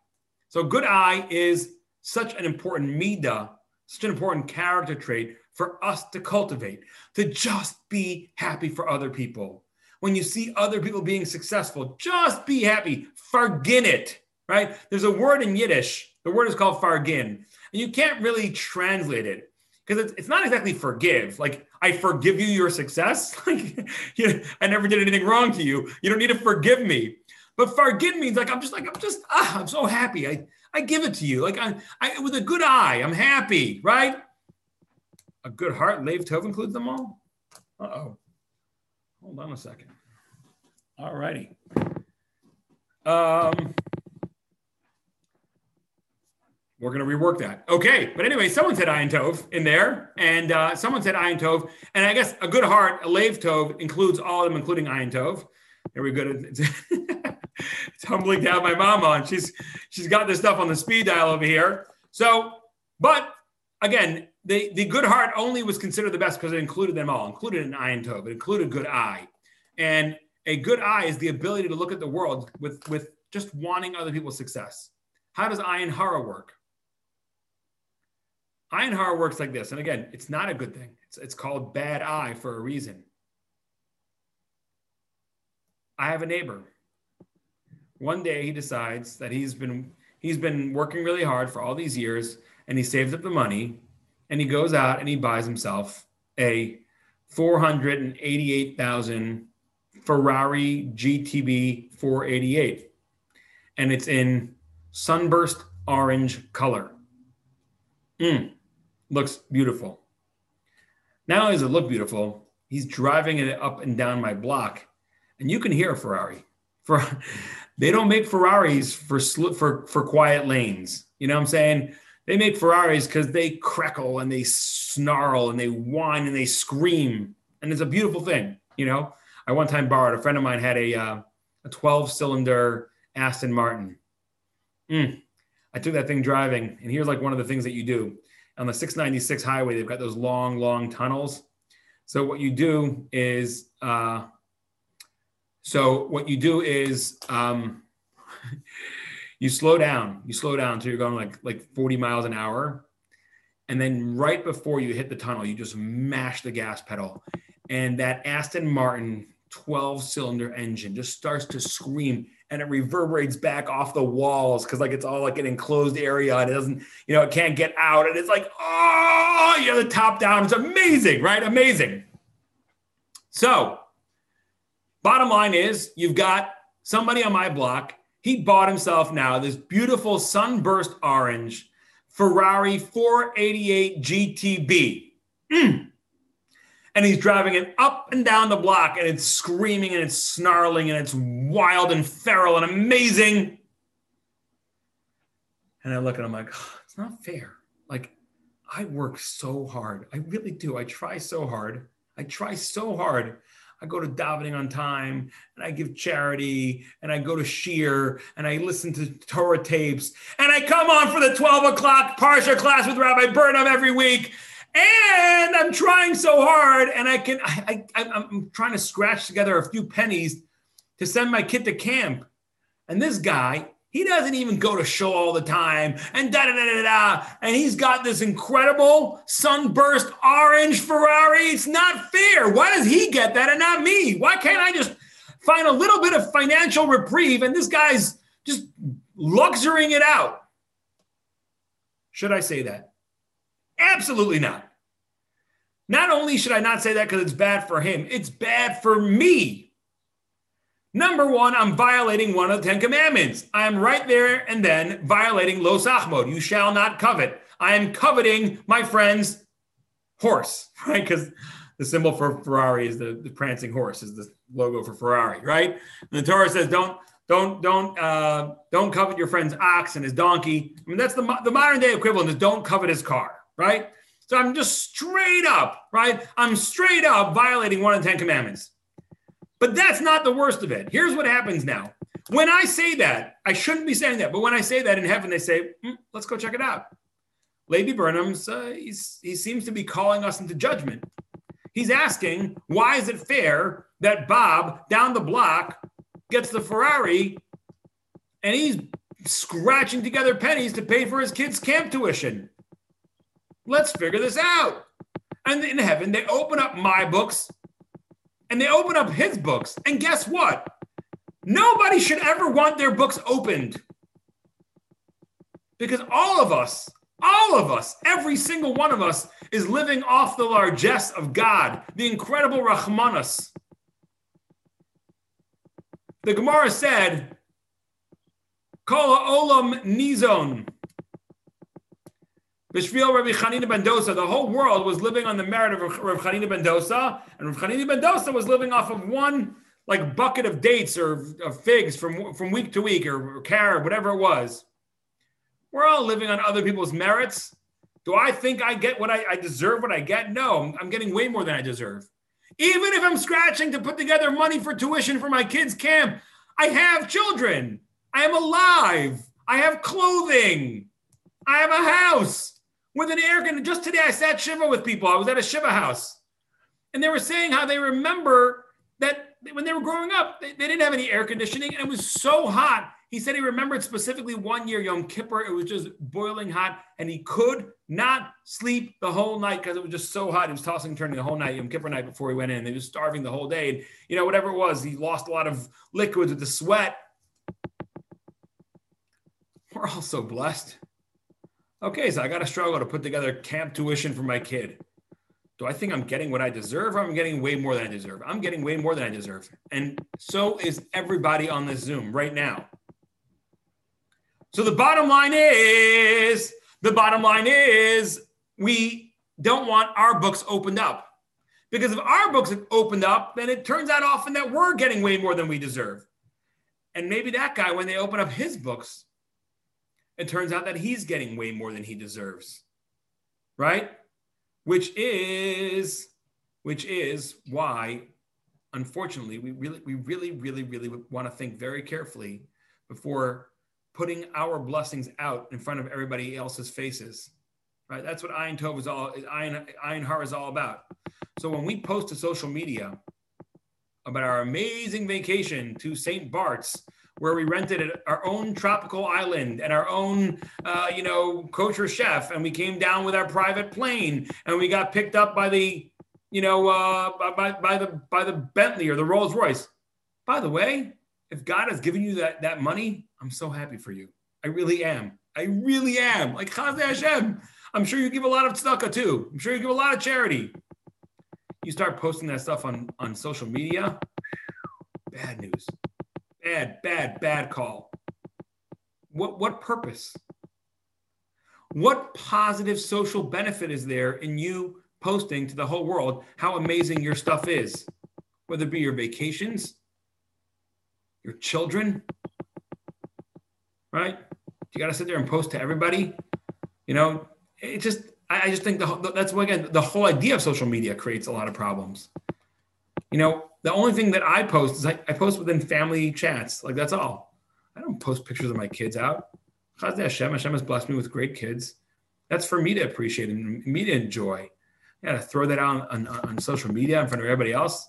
So, good eye is such an important midah, such an important character trait for us to cultivate, to just be happy for other people. When you see other people being successful, just be happy. Fargin it, right? There's a word in Yiddish. The word is called fargin, and you can't really translate it because it's, it's not exactly forgive. Like I forgive you your success. Like you I never did anything wrong to you. You don't need to forgive me. But forgive means like I'm just like I'm just ah, I'm so happy. I I give it to you. Like I, I with a good eye. I'm happy, right? A good heart. Lev Tov includes them all. Uh oh. Hold on a second. All righty. Um. We're going to rework that. Okay. But anyway, someone said Ayin Tov in there, and uh, someone said Ayin Tov. And I guess a good heart, a Lev Tov, includes all of them, including Ayin Tov. Here we go. It's, it's humbling to have my mom on. She's she's got this stuff on the speed dial over here. So, but again, the, the good heart only was considered the best because it included them all, included an Ayin Tov, it included good eye. And a good eye is the ability to look at the world with, with just wanting other people's success. How does Ayin Hara work? Ayin Hara works like this. And again, it's not a good thing. It's, it's called bad eye for a reason. I have a neighbor. One day he decides that he's been he's been working really hard for all these years and he saves up the money and he goes out and he buys himself a 488,000 Ferrari GTB 488 and it's in sunburst orange color. Mm looks beautiful. Not only does it look beautiful, he's driving it up and down my block, and you can hear a Ferrari. For they don't make Ferraris for for for quiet lanes. You know what I'm saying? They make Ferraris because they crackle and they snarl and they whine and they scream, and it's a beautiful thing. You know, I one time borrowed a friend of mine had a uh, a 12 cylinder Aston Martin. Mm. I took that thing driving, and here's like one of the things that you do on the 696 highway, they've got those long, long tunnels. So what you do is, uh, so what you do is um, you slow down. You slow down until you're going like like 40 miles an hour, and then right before you hit the tunnel, you just mash the gas pedal, and that Aston Martin 12 cylinder engine just starts to scream and it reverberates back off the walls because like it's all like an enclosed area and it doesn't, you know, it can't get out. And it's like, oh, you know, the top down. It's amazing, right? Amazing. So, bottom line is you've got somebody on my block. He bought himself now this beautiful sunburst orange Ferrari 488 GTB. Mm and he's driving it up and down the block and it's screaming and it's snarling and it's wild and feral and amazing. And I look at him like, oh, it's not fair. Like, I work so hard. I really do. I try so hard. I try so hard. I go to davening on time and I give charity and I go to shiur and I listen to Torah tapes and I come on for the 12 o'clock Parsha class with Rabbi Burnham every week and I'm trying so hard, and I can I, I I'm trying to scratch together a few pennies to send my kid to camp. And this guy, He doesn't even go to shul all the time and da da da da da. And he's got this incredible sunburst orange Ferrari. It's not fair. Why does he get that and not me? Why can't I just find a little bit of financial reprieve and this guy's just luxurying it out? Should I say that? Absolutely not. Not only should I not say that because it's bad for him, it's bad for me. Number one, I'm violating one of the Ten Commandments. I am right there and then violating Lo Sachmod. You shall not covet. I am coveting my friend's horse, right? Because the symbol for Ferrari is the, the prancing horse, is the logo for Ferrari, right? And the Torah says, don't don't don't uh, don't covet your friend's ox and his donkey. I mean, that's the the modern day equivalent is don't covet his car, right? So I'm just straight up, right? I'm straight up violating one of the Ten Commandments. But that's not the worst of it. Here's what happens now. When I say that, I shouldn't be saying that, but when I say that in heaven, they say, mm, let's go check it out. Lady Burnham's, uh, he seems to be calling us into judgment. He's asking, why is it fair that Bob down the block gets the Ferrari and he's scratching together pennies to pay for his kids' camp tuition? Let's figure this out. And in heaven, they open up my books and they open up his books. And guess what? Nobody should ever want their books opened. Because all of us, all of us, every single one of us is living off the largesse of God, the incredible Rahmanas. The Gemara said, Kol olam nizon. Bishvil Rabbi Chanina ben Dosa, the whole world was living on the merit of Rabbi Chanina ben Dosa, and Rabbi Chanina ben Dosa was living off of one like bucket of dates or of figs from, from week to week or, or carrot, whatever it was. We're all living on other people's merits. Do I think I get what I, I deserve what I get? No, I'm getting way more than I deserve. Even if I'm scratching to put together money for tuition for my kids' camp, I have children. I am alive. I have clothing. I have a house with an air conditioner. Just today, I sat Shiva with people. I was at a Shiva house. And they were saying how they remember that when they were growing up, they, they didn't have any air conditioning and it was so hot. He said he remembered specifically one year, Yom Kippur, it was just boiling hot and he could not sleep the whole night because it was just so hot. He was tossing and turning the whole night, Yom Kippur night before he went in. He was starving the whole day. And, you know, whatever it was, he lost a lot of liquids with the sweat. We're all so blessed. Okay, so I got to struggle to put together camp tuition for my kid. Do I think I'm getting what I deserve or I'm getting way more than I deserve? I'm getting way more than I deserve. And so is everybody on this Zoom right now. So the bottom line is the bottom line is we don't want our books opened up. Because if our books are opened up, then it turns out often that we're getting way more than we deserve. And maybe that guy, when they open up his books, it turns out that he's getting way more than he deserves. Right? Which is which is why unfortunately we really we really really really want to think very carefully before putting our blessings out in front of everybody else's faces. Right? That's what Ayin Tov is all Ayin Ayin Har is all about. So when we post to social media about our amazing vacation to St. Bart's where we rented our own tropical island and our own, uh, you know, kosher chef, and we came down with our private plane, and we got picked up by the, you know, uh, by, by the by the Bentley or the Rolls Royce. By the way, if God has given you that that money, I'm so happy for you. I really am. I really am. Like Chazé Hashem. I'm sure you give a lot of tzedakah too. I'm sure you give a lot of charity. You start posting that stuff on on social media. Bad news. Bad, bad, bad call. What, what purpose? What positive social benefit is there in you posting to the whole world how amazing your stuff is? Whether it be your vacations, your children, right? You got to sit there and post to everybody. You know, it just, I just think the, that's what, again, the whole idea of social media creates a lot of problems. You know, the only thing that I post is I, I post within family chats. Like that's all. I don't post pictures of my kids out. Hashem, Hashem has blessed me with great kids. That's for me to appreciate and me to enjoy. Yeah, to throw that out on, on, on social media in front of everybody else?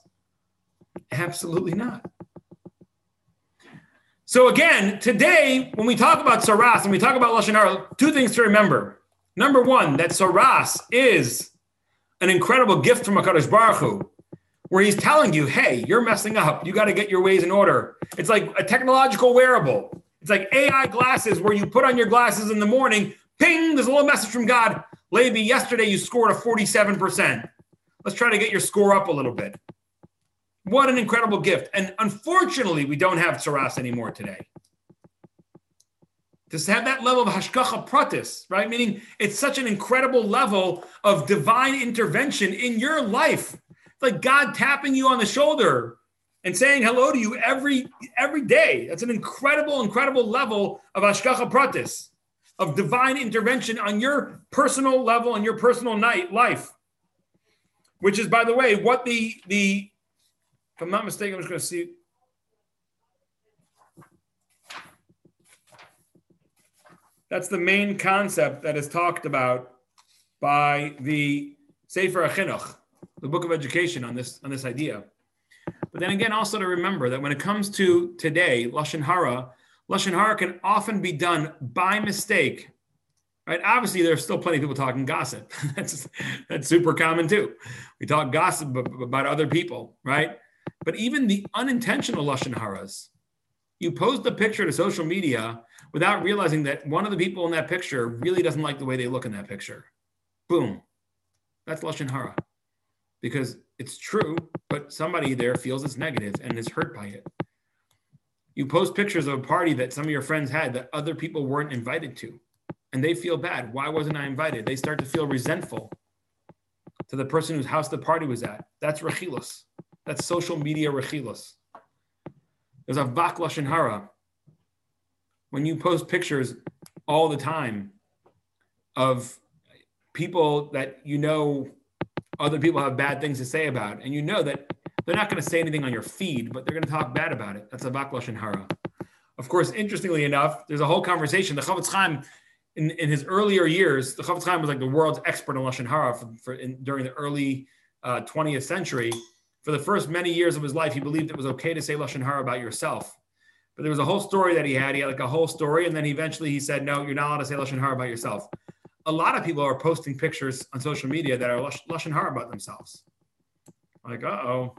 Absolutely not. So again, today when we talk about tsaras and we talk about lashon hara, two things to remember. Number one, that tsaras is an incredible gift from Hakadosh Baruch Hu, where He's telling you, "Hey, you're messing up. You got to get your ways in order." It's like a technological wearable. It's like AI glasses, where you put on your glasses in the morning. Ping! There's a little message from God. Levi, yesterday you scored a 47%. Let's try to get your score up a little bit. What an incredible gift. And unfortunately, we don't have Tsaras anymore today. To have that level of hashgacha pratis, right? Meaning it's such an incredible level of divine intervention in your life. Like God tapping you on the shoulder and saying hello to you every every day. That's an incredible, incredible level of hashgacha pratis, of divine intervention on your personal level and your personal night life. Which is, by the way, what the the if I'm not mistaken, I'm just going to see. That's the main concept that is talked about by the Sefer HaChinuch, the book of education on this, on this idea. But then again, also to remember that when it comes to today, Lashon Hara, Lashon Hara can often be done by mistake right? Obviously, there's still plenty of people talking gossip. that's that's super common too. We talk gossip about other people, right? But even the unintentional lashon haras, you post the picture to social media without realizing that one of the people in that picture really doesn't like the way they look in that picture. Boom, that's lashon hara, because it's true, but somebody there feels it's negative and is hurt by it. You post pictures of a party that some of your friends had that other people weren't invited to, and they feel bad. Why wasn't I invited? They start to feel resentful to the person whose house the party was at. That's rechilos. That's social media rechilos. There's a vak lashon hara. When you post pictures all the time of people that you know other people have bad things to say about, and you know that they're not going to say anything on your feed, but they're going to talk bad about it. That's a vak lashon hara. Of course, interestingly enough, there's a whole conversation. The Chofetz Chaim, in, in his earlier years, the Chofetz Chaim was like the world's expert on lashon hara for, for in, during the early uh, 20th century for the first many years of his life, he believed it was okay to say lashon hara about yourself. But there was a whole story that he had. He had like a whole story, and then eventually he said, "No, you're not allowed to say lashon hara about yourself." A lot of people are posting pictures on social media that are lashon hara about themselves. Like, uh oh,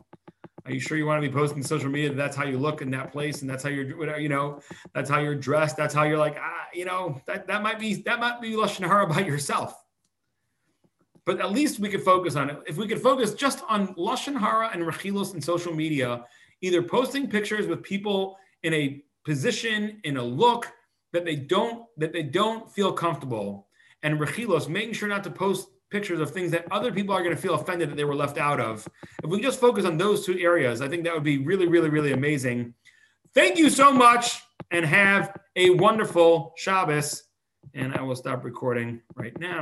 are you sure you want to be posting social media that that's how you look in that place and that's how you're, you know, that's how you're dressed. That's how you're like, ah, you know, that, that might be that might be lashon hara about yourself but at least we could focus on it. If we could focus just on lashon hara and rechilos in social media, either posting pictures with people in a position, in a look that they don't that they don't feel comfortable, and rechilos, making sure not to post pictures of things that other people are going to feel offended that they were left out of. If we just focus on those two areas, I think that would be really, really, really amazing. Thank you so much, and have a wonderful Shabbos. And I will stop recording right now.